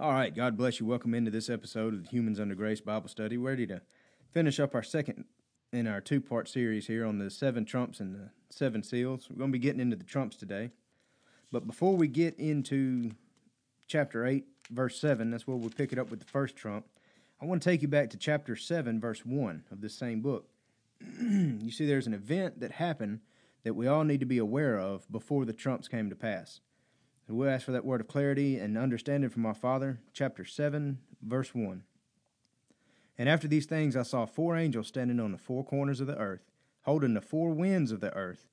All right, God bless you. Welcome into this episode of the Humans Under Grace Bible Study. We're ready to finish up our second in our two part series here on the seven trumps and the seven seals. We're going to be getting into the trumps today. But before we get into chapter 8, verse 7, that's where we'll pick it up with the first trump. I want to take you back to chapter 7, verse 1 of this same book. you see, there's an event that happened that we all need to be aware of before the trumps came to pass. And we'll ask for that word of clarity and understanding from our Father, chapter 7, verse 1. And after these things I saw four angels standing on the four corners of the earth, holding the four winds of the earth,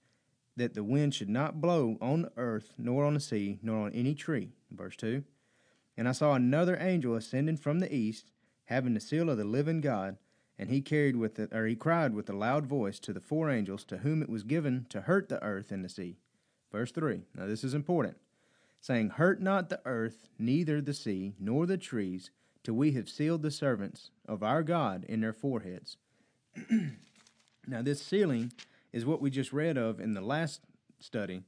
that the wind should not blow on the earth, nor on the sea, nor on any tree. Verse 2. And I saw another angel ascending from the east, having the seal of the living God, and he carried with it, or he cried with a loud voice to the four angels to whom it was given to hurt the earth and the sea. Verse 3. Now this is important saying, Hurt not the earth, neither the sea, nor the trees, till we have sealed the servants of our God in their foreheads. now, this sealing is what we just read of in the last study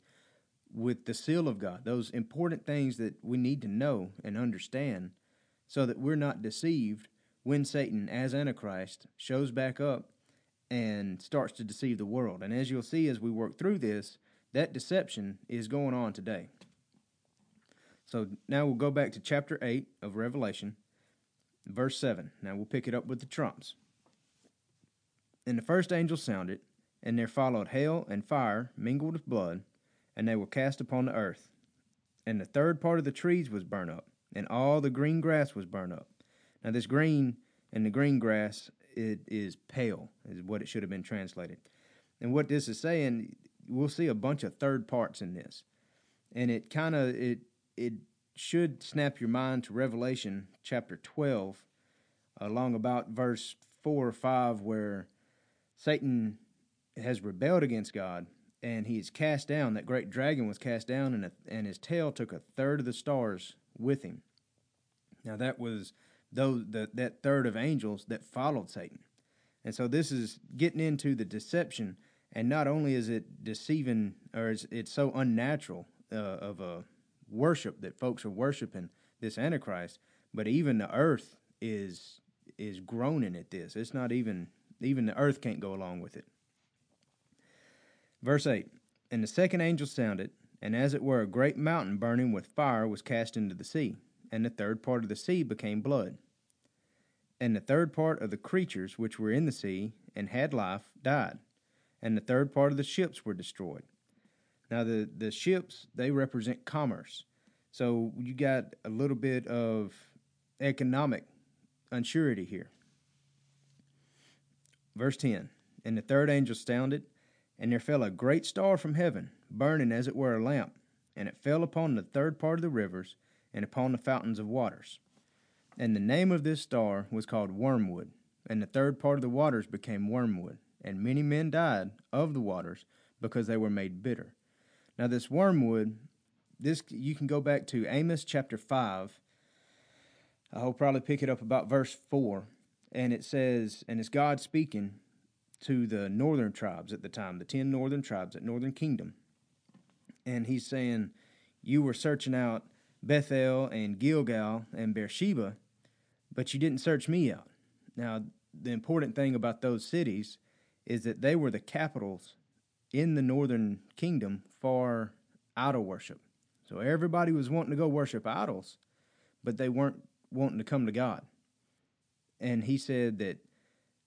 with the seal of God, those important things that we need to know and understand so that we're not deceived when Satan, as Antichrist, shows back up and starts to deceive the world. And as you'll see as we work through this, that deception is going on today. So now we'll go back to chapter 8 of Revelation, verse 7. Now we'll pick it up with the trumps. And the first angel sounded, and there followed hail and fire mingled with blood, and they were cast upon the earth. And the third part of the trees was burnt up, and all the green grass was burnt up. Now this green and the green grass it is pale, is what it should have been translated. And what this is saying, we'll see a bunch of third parts in this. And it kind of it it should snap your mind to Revelation chapter 12, along about verse 4 or 5, where Satan has rebelled against God and he is cast down. That great dragon was cast down, and, a, and his tail took a third of the stars with him. Now, that was those, the, that third of angels that followed Satan. And so, this is getting into the deception. And not only is it deceiving, or is it's so unnatural uh, of a worship that folks are worshiping this antichrist but even the earth is is groaning at this. It's not even even the earth can't go along with it. Verse 8 and the second angel sounded and as it were a great mountain burning with fire was cast into the sea and the third part of the sea became blood. And the third part of the creatures which were in the sea and had life died and the third part of the ships were destroyed now the the ships they represent commerce, so you got a little bit of economic unsurety here. Verse ten, and the third angel sounded, and there fell a great star from heaven, burning as it were a lamp, and it fell upon the third part of the rivers and upon the fountains of waters. And the name of this star was called Wormwood, and the third part of the waters became wormwood, and many men died of the waters because they were made bitter. Now, this wormwood, this you can go back to Amos chapter 5. I'll probably pick it up about verse 4. And it says, and it's God speaking to the northern tribes at the time, the 10 northern tribes at Northern Kingdom. And he's saying, You were searching out Bethel and Gilgal and Beersheba, but you didn't search me out. Now, the important thing about those cities is that they were the capitals in the northern kingdom for idol worship. So everybody was wanting to go worship idols, but they weren't wanting to come to God. And he said that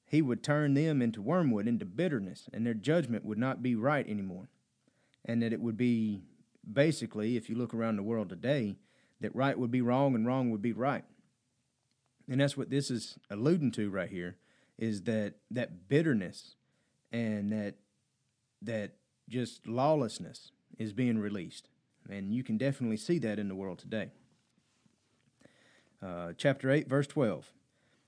he would turn them into wormwood, into bitterness, and their judgment would not be right anymore. And that it would be basically, if you look around the world today, that right would be wrong and wrong would be right. And that's what this is alluding to right here is that that bitterness and that that just lawlessness is being released. And you can definitely see that in the world today. Uh, chapter 8, verse 12.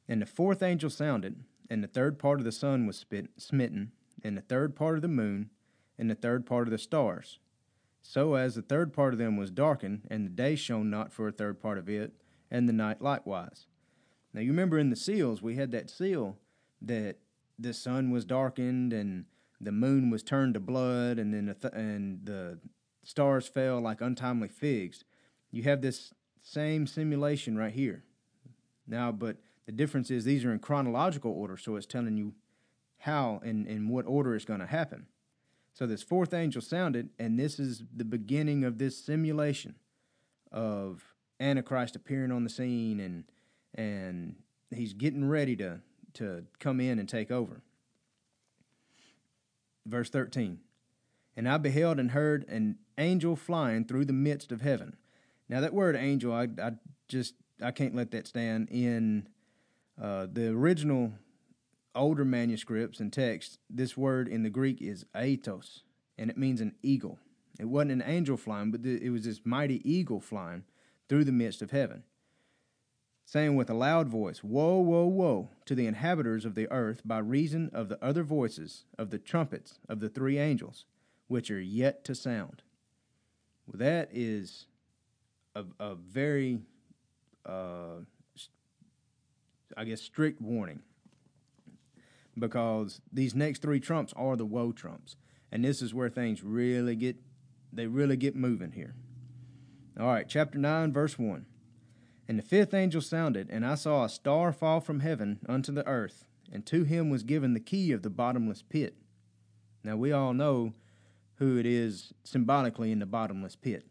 And the fourth angel sounded, and the third part of the sun was spit, smitten, and the third part of the moon, and the third part of the stars. So as the third part of them was darkened, and the day shone not for a third part of it, and the night likewise. Now you remember in the seals, we had that seal that the sun was darkened and the moon was turned to blood, and then the th- and the stars fell like untimely figs. You have this same simulation right here. Now, but the difference is these are in chronological order, so it's telling you how and in what order it's going to happen. So this fourth angel sounded, and this is the beginning of this simulation of Antichrist appearing on the scene, and and he's getting ready to to come in and take over. Verse 13. And I beheld and heard an angel flying through the midst of heaven. Now that word angel, I, I just I can't let that stand. In uh, the original older manuscripts and texts, this word in the Greek is aetos, and it means an eagle. It wasn't an angel flying, but it was this mighty eagle flying through the midst of heaven saying with a loud voice, Woe, woe, woe to the inhabitants of the earth by reason of the other voices of the trumpets of the three angels, which are yet to sound. Well, that is a, a very, uh, I guess, strict warning because these next three trumps are the woe trumps. And this is where things really get, they really get moving here. All right, chapter 9, verse 1. And the fifth angel sounded, and I saw a star fall from heaven unto the earth, and to him was given the key of the bottomless pit. Now we all know who it is symbolically in the bottomless pit.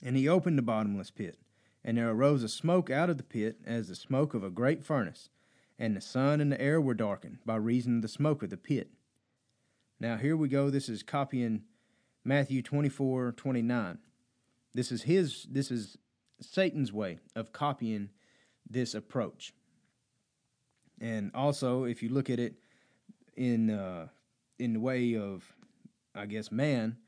And he opened the bottomless pit, and there arose a smoke out of the pit as the smoke of a great furnace, and the sun and the air were darkened by reason of the smoke of the pit. Now here we go. This is copying Matthew 24, 29. This is his this is Satan's way of copying this approach. And also, if you look at it in uh, in the way of, I guess, man,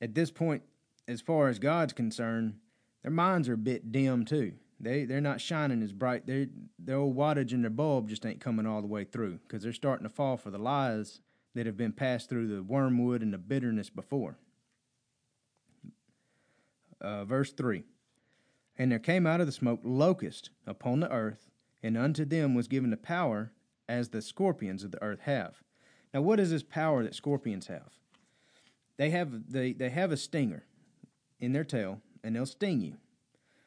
at this point, as far as God's concerned, their minds are a bit dim too. They they're not shining as bright. They their old wattage in their bulb just ain't coming all the way through because they're starting to fall for the lies that have been passed through the wormwood and the bitterness before. Uh, verse three. And there came out of the smoke locusts upon the earth, and unto them was given the power as the scorpions of the earth have. Now, what is this power that scorpions have? They have they, they have a stinger in their tail, and they'll sting you.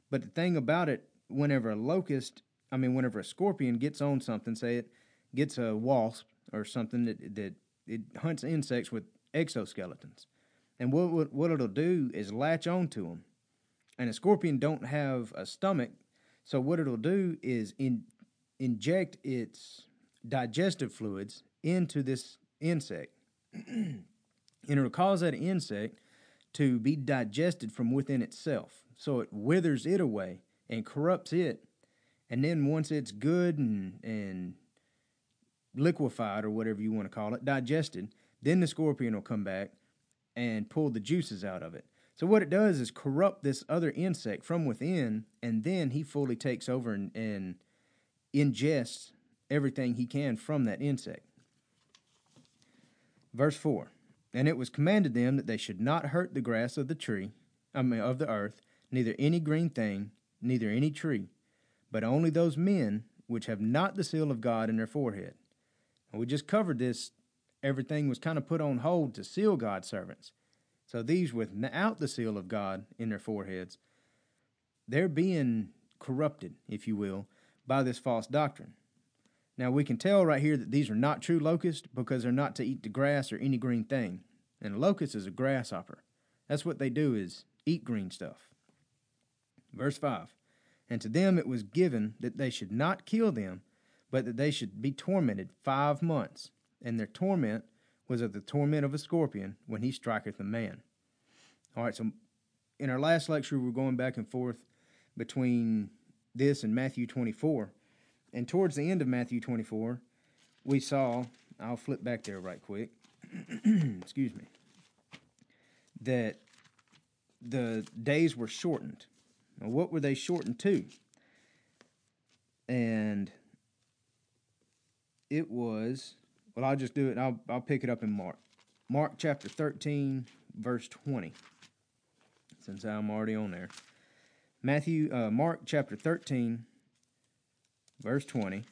But the thing about it, whenever a locust, I mean, whenever a scorpion gets on something, say it gets a wasp or something that that it hunts insects with exoskeletons, and what what, what it'll do is latch onto them and a scorpion don't have a stomach, so what it'll do is in, inject its digestive fluids into this insect, and it'll cause that insect to be digested from within itself. So it withers it away and corrupts it, and then once it's good and and liquefied or whatever you want to call it, digested, then the scorpion will come back and pull the juices out of it. So what it does is corrupt this other insect from within, and then he fully takes over and, and ingests everything he can from that insect. Verse four, and it was commanded them that they should not hurt the grass of the tree, I mean of the earth, neither any green thing, neither any tree, but only those men which have not the seal of God in their forehead. And we just covered this. Everything was kind of put on hold to seal God's servants. So these without the seal of God in their foreheads, they're being corrupted, if you will, by this false doctrine. Now we can tell right here that these are not true locusts because they're not to eat the grass or any green thing. And a locust is a grasshopper. That's what they do is eat green stuff. Verse 5 And to them it was given that they should not kill them, but that they should be tormented five months. And their torment was of the torment of a scorpion when he striketh a man. All right, so in our last lecture, we're going back and forth between this and Matthew 24. And towards the end of Matthew 24, we saw, I'll flip back there right quick. Excuse me. That the days were shortened. Now, what were they shortened to? and it was well. I'll just do it. I'll I'll pick it up in Mark, Mark chapter thirteen, verse twenty. Since I'm already on there, Matthew, uh, Mark chapter thirteen, verse twenty.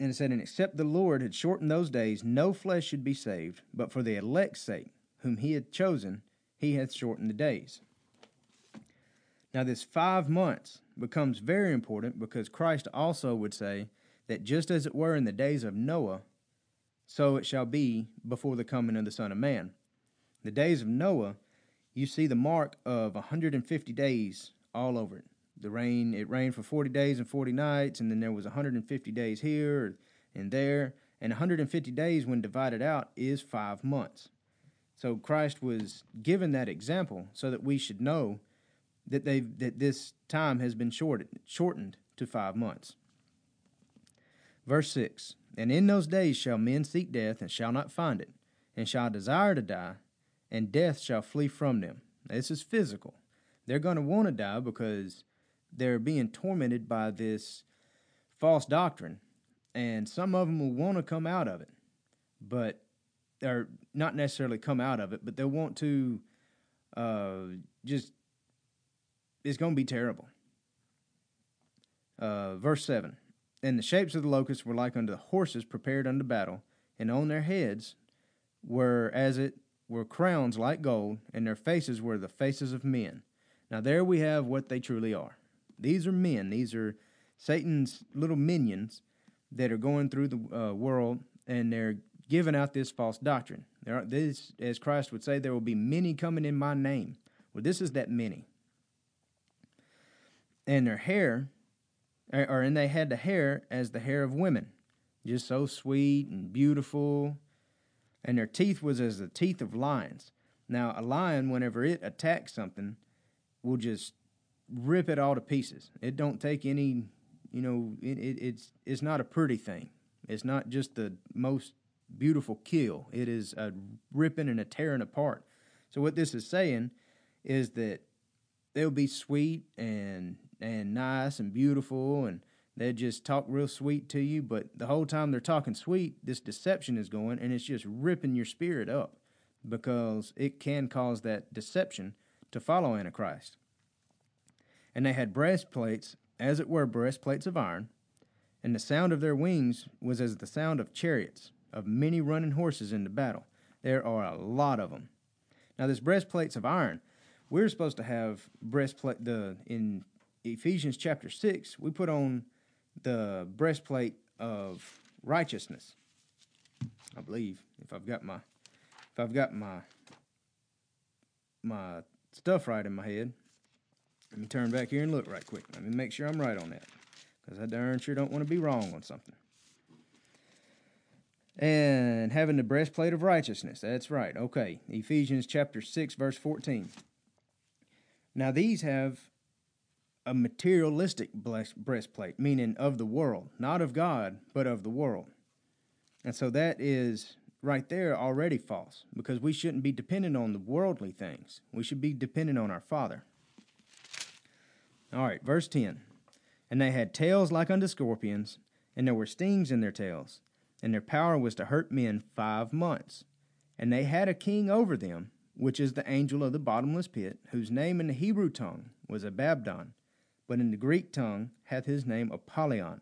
And it said, And except the Lord had shortened those days, no flesh should be saved, but for the elect's sake, whom he had chosen, he hath shortened the days. Now, this five months becomes very important because Christ also would say that just as it were in the days of Noah, so it shall be before the coming of the Son of Man. The days of Noah, you see the mark of 150 days all over it. The rain, it rained for 40 days and 40 nights, and then there was 150 days here and there. And 150 days, when divided out, is five months. So Christ was given that example so that we should know that they that this time has been shortened shortened to five months. Verse six, and in those days shall men seek death and shall not find it, and shall desire to die, and death shall flee from them. this is physical. They're going to want to die because they're being tormented by this false doctrine, and some of them will want to come out of it, but or not necessarily come out of it, but they'll want to uh, just it's going to be terrible. Uh, verse 7 And the shapes of the locusts were like unto the horses prepared unto battle, and on their heads were as it were crowns like gold, and their faces were the faces of men. Now, there we have what they truly are. These are men, these are Satan's little minions that are going through the uh, world, and they're giving out this false doctrine. There are, this, as Christ would say, there will be many coming in my name. Well, this is that many and their hair, or and they had the hair as the hair of women, just so sweet and beautiful, and their teeth was as the teeth of lions. Now, a lion, whenever it attacks something, will just rip it all to pieces. It don't take any, you know, it, it, it's it's not a pretty thing. It's not just the most beautiful kill. It is a ripping and a tearing apart. So what this is saying is that they'll be sweet and and nice and beautiful and they just talk real sweet to you, but the whole time they're talking sweet, this deception is going and it's just ripping your spirit up because it can cause that deception to follow Antichrist. And they had breastplates, as it were breastplates of iron, and the sound of their wings was as the sound of chariots, of many running horses into battle. There are a lot of them. Now, this breastplates of iron, we're supposed to have breastplate the in Ephesians chapter 6, we put on the breastplate of righteousness. I believe if I've got my if I've got my my stuff right in my head. Let me turn back here and look right quick. Let me make sure I'm right on that. Because I darn sure don't want to be wrong on something. And having the breastplate of righteousness. That's right. Okay. Ephesians chapter 6, verse 14. Now these have a materialistic breastplate, meaning of the world, not of God, but of the world. And so that is right there already false because we shouldn't be dependent on the worldly things. We should be dependent on our Father. All right, verse 10. And they had tails like unto scorpions, and there were stings in their tails, and their power was to hurt men five months. And they had a king over them, which is the angel of the bottomless pit, whose name in the Hebrew tongue was Abaddon but in the Greek tongue hath his name Apollyon.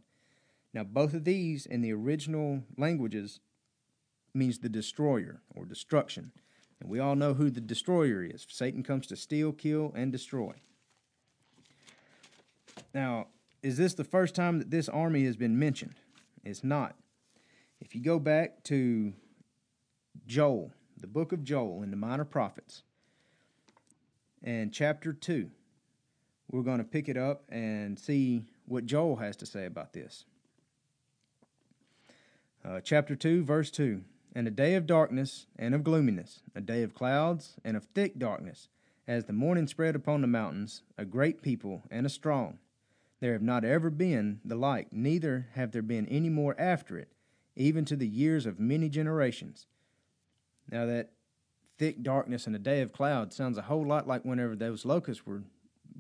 Now, both of these in the original languages means the destroyer or destruction. And we all know who the destroyer is. Satan comes to steal, kill, and destroy. Now, is this the first time that this army has been mentioned? It's not. If you go back to Joel, the book of Joel in the Minor Prophets, and chapter 2, we're going to pick it up and see what Joel has to say about this. Uh, chapter 2, verse 2 And a day of darkness and of gloominess, a day of clouds and of thick darkness, as the morning spread upon the mountains, a great people and a strong. There have not ever been the like, neither have there been any more after it, even to the years of many generations. Now, that thick darkness and a day of clouds sounds a whole lot like whenever those locusts were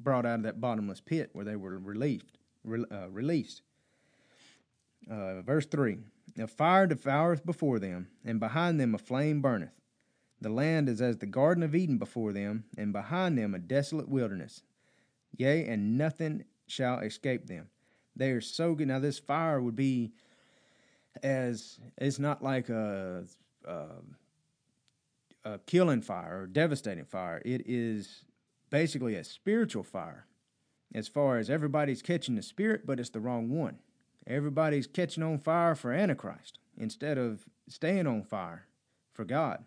brought out of that bottomless pit where they were relieved, re, uh, released. Uh, verse 3 A fire devoureth before them, and behind them a flame burneth. The land is as the Garden of Eden before them, and behind them a desolate wilderness. Yea, and nothing shall escape them. They are so good. Now, this fire would be as it's not like a, a, a killing fire or devastating fire. It is basically a spiritual fire, as far as everybody's catching the spirit, but it's the wrong one. Everybody's catching on fire for Antichrist instead of staying on fire for God.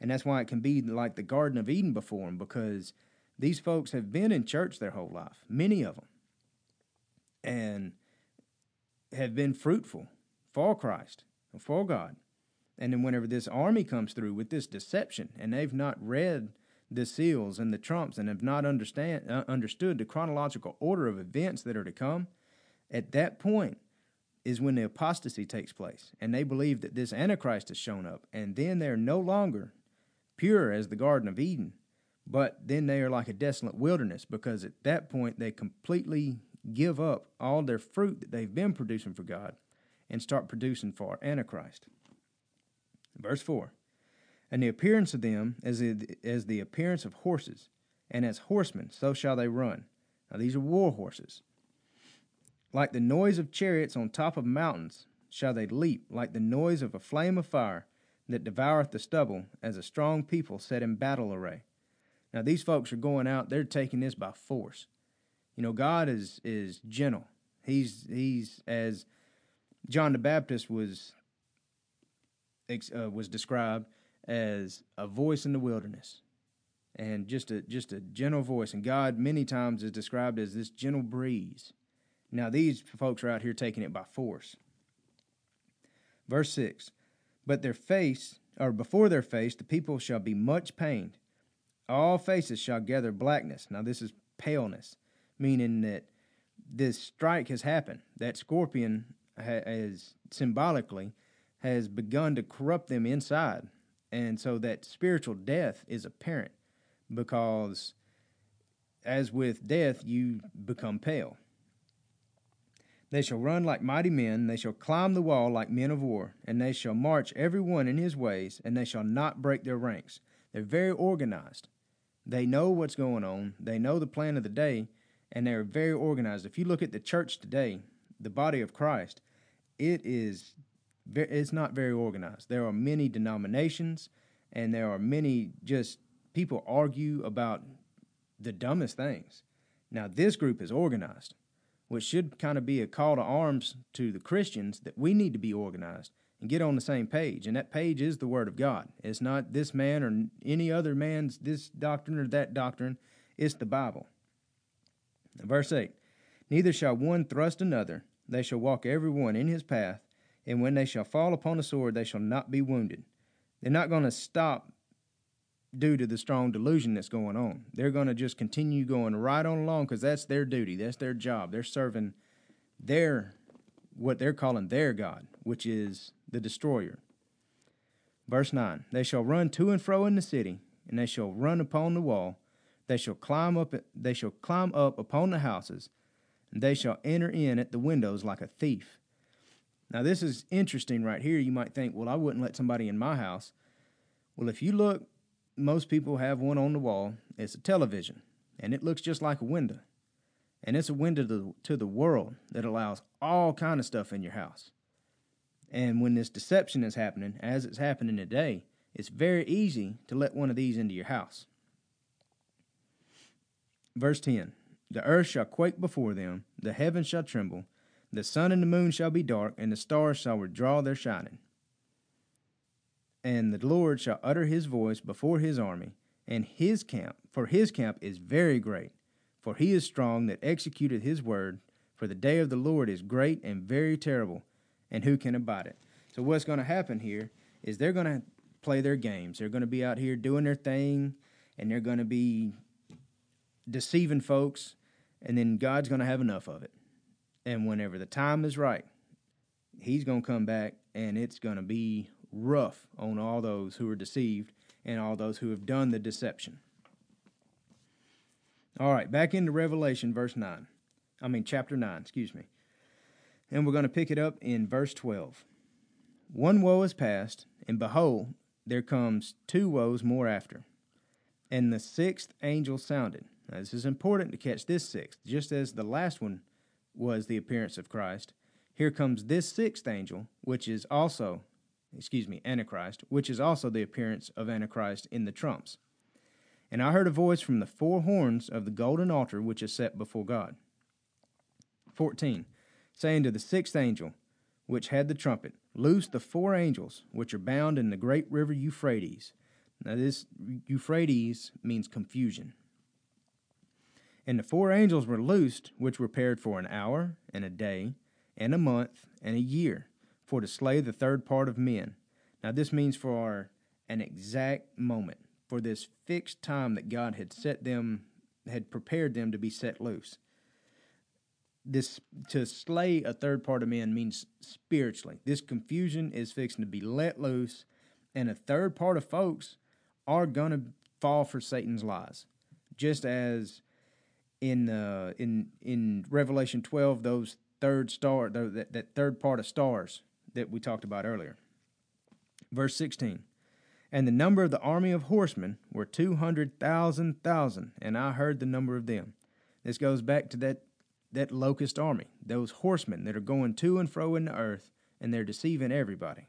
And that's why it can be like the Garden of Eden before them because these folks have been in church their whole life, many of them, and have been fruitful for Christ, and for God. And then whenever this army comes through with this deception and they've not read the seals and the trumps and have not understand uh, understood the chronological order of events that are to come, at that point is when the apostasy takes place. And they believe that this Antichrist has shown up. And then they're no longer pure as the Garden of Eden, but then they are like a desolate wilderness because at that point they completely give up all their fruit that they've been producing for God and start producing for Antichrist. Verse 4 And the appearance of them the, as the appearance of horses, and as horsemen, so shall they run. Now these are war horses. Like the noise of chariots on top of mountains shall they leap, like the noise of a flame of fire that devoureth the stubble, as a strong people set in battle array. Now these folks are going out, they're taking this by force. You know, God is is gentle. He's he's as John the Baptist was uh, was described as a voice in the wilderness, and just a just a gentle voice. And God many times is described as this gentle breeze. Now these folks are out here taking it by force. Verse six, but their face or before their face the people shall be much pained. All faces shall gather blackness. Now this is paleness, meaning that this strike has happened. That scorpion has symbolically has begun to corrupt them inside. And so that spiritual death is apparent because as with death, you become pale. They shall run like mighty men, they shall climb the wall like men of war, and they shall march every one in his ways, and they shall not break their ranks. They're very organized. They know what's going on, they know the plan of the day, and they're very organized. If you look at the church today, the body of Christ, it is it's not very organized. There are many denominations, and there are many just people argue about the dumbest things. Now, this group is organized, which should kind of be a call to arms to the Christians that we need to be organized and get on the same page. And that page is the Word of God. It's not this man or any other man's this doctrine or that doctrine. It's the Bible. Verse 8 Neither shall one thrust another, they shall walk every one in his path, and when they shall fall upon the sword, they shall not be wounded. They're not going to stop due to the strong delusion that's going on. They're going to just continue going right on along because that's their duty, that's their job. They're serving their what they're calling their God, which is the destroyer. Verse 9 They shall run to and fro in the city, and they shall run upon the wall. They shall climb up they shall climb up upon the houses and they shall enter in at the windows like a thief. Now, this is interesting right here. You might think, well, I wouldn't let somebody in my house. Well, if you look, most people have one on the wall. It's a television, and it looks just like a window. And it's a window to, to the world that allows all kind of stuff in your house. And when this deception is happening, as it's happening today, it's very easy to let one of these into your house. Verse 10 the earth shall quake before them, the heavens shall tremble, the sun and the moon shall be dark, and the stars shall withdraw their shining. And the Lord shall utter his voice before his army, and his camp, for his camp is very great, for he is strong that executeth his word. For the day of the Lord is great and very terrible, and who can abide it? So, what's going to happen here is they're going to play their games. They're going to be out here doing their thing, and they're going to be deceiving folks and then God's going to have enough of it. And whenever the time is right, He's going to come back and it's going to be rough on all those who are deceived and all those who have done the deception. All right, back into Revelation, verse 9. I mean, chapter 9, excuse me. And we're going to pick it up in verse 12. One woe is past, and behold, there comes two woes more after. And the sixth angel sounded. Now, this is important to catch this sixth. Just as the last one was the appearance of Christ, here comes this sixth angel, which is also, excuse me, Antichrist, which is also the appearance of Antichrist in the trumps. And I heard a voice from the four horns of the golden altar which is set before God. 14. Saying to the sixth angel, which had the trumpet, Loose the four angels which are bound in the great river Euphrates. Now, this Euphrates means confusion. And the four angels were loosed, which were paired for an hour, and a day, and a month, and a year, for to slay the third part of men. Now, this means for an exact moment for this fixed time that God had set them, had prepared them to be set loose. This to slay a third part of men means spiritually. This confusion is fixing to be let loose, and a third part of folks are gonna fall for Satan's lies, just as in uh, in in Revelation twelve, those third star, that, that third part of stars that we talked about earlier. Verse sixteen. And the number of the army of horsemen were two hundred thousand thousand, and I heard the number of them. This goes back to that that locust army, those horsemen that are going to and fro in the earth, and they're deceiving everybody.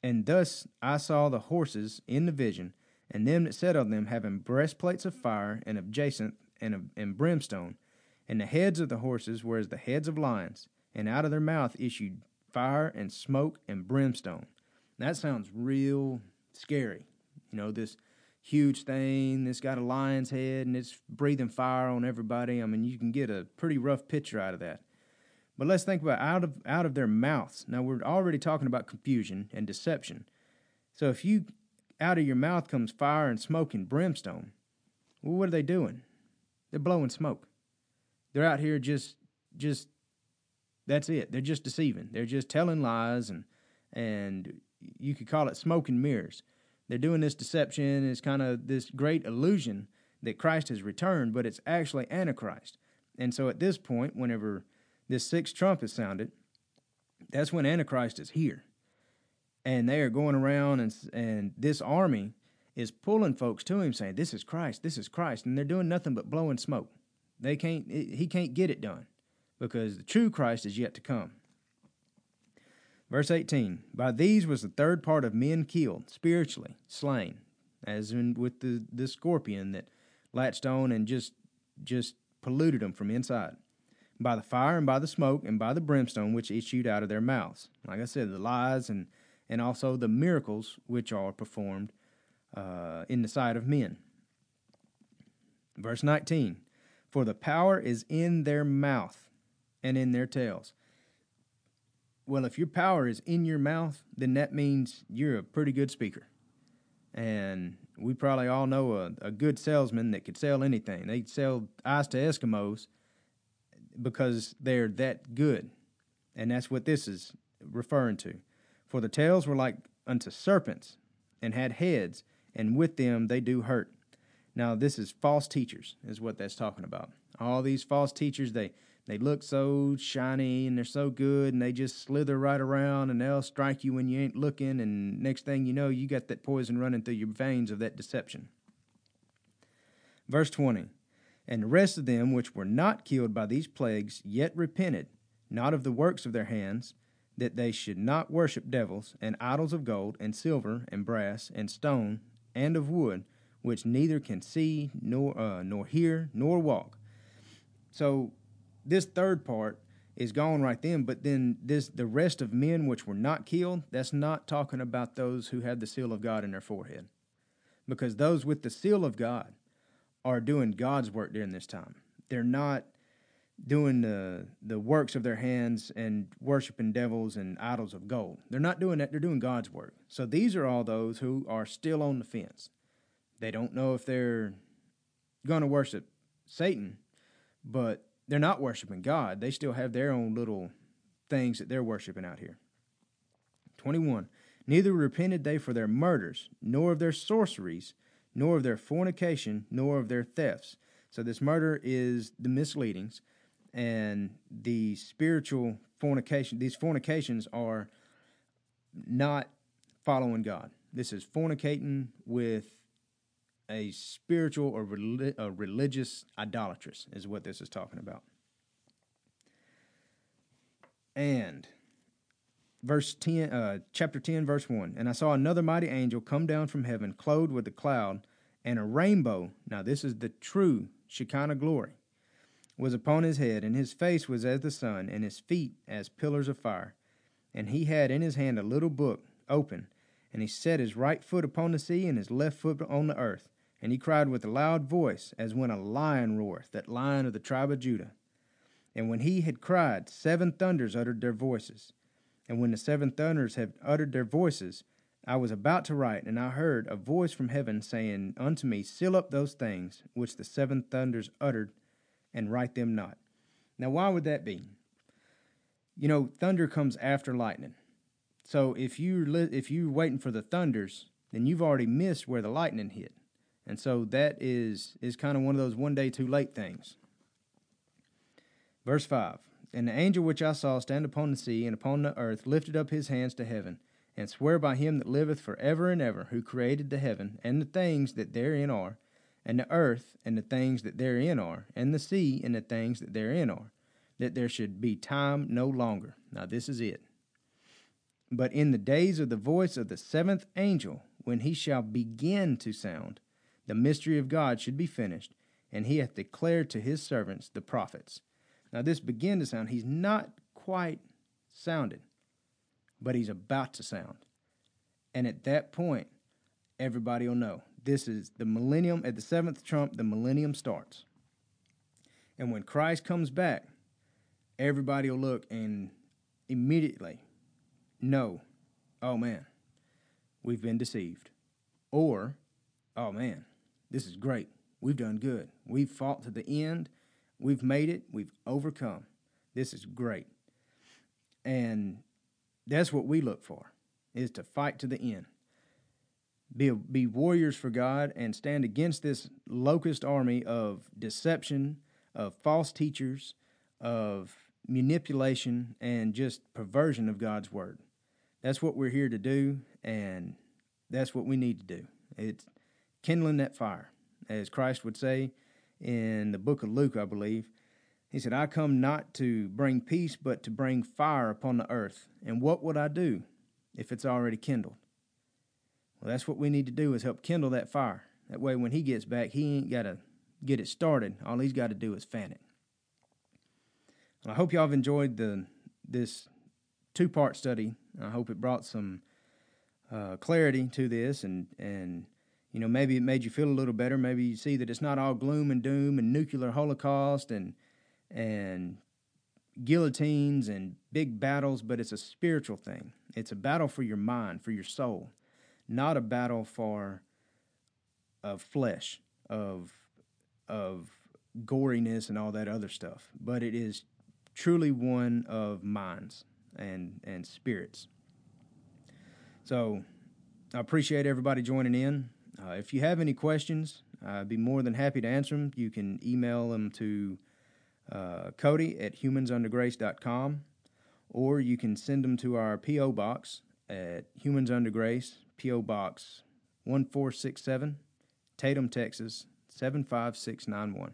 And thus I saw the horses in the vision, and them that sat on them having breastplates of fire and of jacinth and and brimstone, and the heads of the horses were as the heads of lions, and out of their mouth issued fire and smoke and brimstone. That sounds real scary. You know, this huge thing that's got a lion's head and it's breathing fire on everybody. I mean, you can get a pretty rough picture out of that. But let's think about out of out of their mouths. Now we're already talking about confusion and deception. So if you out of your mouth comes fire and smoke and brimstone, well, what are they doing? They're blowing smoke. They're out here just just that's it. They're just deceiving. They're just telling lies and and you could call it smoke and mirrors. They're doing this deception. It's kind of this great illusion that Christ has returned, but it's actually Antichrist. And so at this point, whenever this sixth trump is sounded, that's when Antichrist is here. And they are going around, and, and this army is pulling folks to him, saying, This is Christ, this is Christ. And they're doing nothing but blowing smoke. They can't, he can't get it done because the true Christ is yet to come. Verse 18 By these was the third part of men killed, spiritually, slain, as in with the, the scorpion that latched on and just just polluted them from inside. By the fire and by the smoke and by the brimstone which issued out of their mouths. Like I said, the lies and, and also the miracles which are performed uh, in the sight of men. Verse 19 For the power is in their mouth and in their tails well, if your power is in your mouth, then that means you're a pretty good speaker. And we probably all know a, a good salesman that could sell anything. They sell ice to Eskimos because they're that good. And that's what this is referring to. For the tails were like unto serpents and had heads, and with them they do hurt. Now, this is false teachers, is what that's talking about. All these false teachers, they they look so shiny and they're so good and they just slither right around and they'll strike you when you ain't looking and next thing you know you got that poison running through your veins of that deception verse 20 and the rest of them which were not killed by these plagues yet repented not of the works of their hands that they should not worship devils and idols of gold and silver and brass and stone and of wood which neither can see nor uh, nor hear nor walk so this third part is gone right then. But then this the rest of men which were not killed, that's not talking about those who had the seal of God in their forehead. Because those with the seal of God are doing God's work during this time. They're not doing the the works of their hands and worshiping devils and idols of gold. They're not doing that, they're doing God's work. So these are all those who are still on the fence. They don't know if they're going to worship Satan, but they're not worshiping God. They still have their own little things that they're worshiping out here. 21. Neither repented they for their murders, nor of their sorceries, nor of their fornication, nor of their thefts. So this murder is the misleadings and the spiritual fornication. These fornications are not following God. This is fornicating with a spiritual or a religious idolatrous, is what this is talking about. And verse 10 uh, chapter 10 verse 1 and i saw another mighty angel come down from heaven clothed with a cloud and a rainbow now this is the true shekinah glory was upon his head and his face was as the sun and his feet as pillars of fire. And he had in his hand a little book open and he set his right foot upon the sea and his left foot on the earth. And he cried with a loud voice as when a lion roareth that lion of the tribe of judah. And when he had cried seven thunders uttered their voices. And when the seven thunders had uttered their voices, I was about to write, and I heard a voice from heaven saying unto me, Seal up those things which the seven thunders uttered, and write them not. Now, why would that be? You know, thunder comes after lightning. So if you li- if you're waiting for the thunders, then you've already missed where the lightning hit, and so that is is kind of one of those one day too late things. Verse five. And the angel which I saw stand upon the sea and upon the earth lifted up his hands to heaven, and sware by him that liveth for ever and ever, who created the heaven, and the things that therein are, and the earth, and the things that therein are, and the sea, and the things that therein are, that there should be time no longer. Now this is it. But in the days of the voice of the seventh angel, when he shall begin to sound, the mystery of God should be finished, and he hath declared to his servants the prophets now, this begin to sound, he's not quite sounded, but he's about to sound. And at that point, everybody will know this is the millennium. At the seventh trump, the millennium starts. And when Christ comes back, everybody will look and immediately know, oh man, we've been deceived. Or, oh man, this is great. We've done good. We've fought to the end We've made it. We've overcome. This is great. And that's what we look for is to fight to the end. Be, be warriors for God and stand against this locust army of deception, of false teachers, of manipulation, and just perversion of God's word. That's what we're here to do, and that's what we need to do. It's kindling that fire. As Christ would say, in the book of Luke, I believe. He said, I come not to bring peace, but to bring fire upon the earth. And what would I do if it's already kindled? Well, that's what we need to do is help kindle that fire. That way, when he gets back, he ain't got to get it started. All he's got to do is fan it. I hope y'all have enjoyed the this two part study. I hope it brought some uh, clarity to this and and you know, maybe it made you feel a little better. Maybe you see that it's not all gloom and doom and nuclear holocaust and and guillotines and big battles, but it's a spiritual thing. It's a battle for your mind, for your soul, not a battle for of flesh, of of goriness and all that other stuff. But it is truly one of minds and and spirits. So I appreciate everybody joining in. Uh, if you have any questions, I'd be more than happy to answer them. You can email them to uh, Cody at humansundergrace.com or you can send them to our P.O. Box at Humans Under Grace, P.O. Box 1467, Tatum, Texas 75691.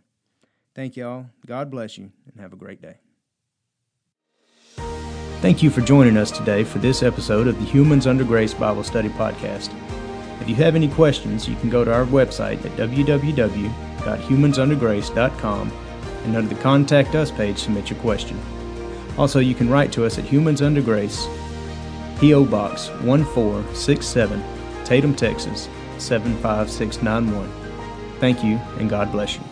Thank y'all. God bless you and have a great day. Thank you for joining us today for this episode of the Humans Under Grace Bible Study Podcast. If you have any questions, you can go to our website at www.humansundergrace.com and under the Contact Us page, submit your question. Also, you can write to us at Humans Under Grace, P.O. Box 1467, Tatum, Texas 75691. Thank you, and God bless you.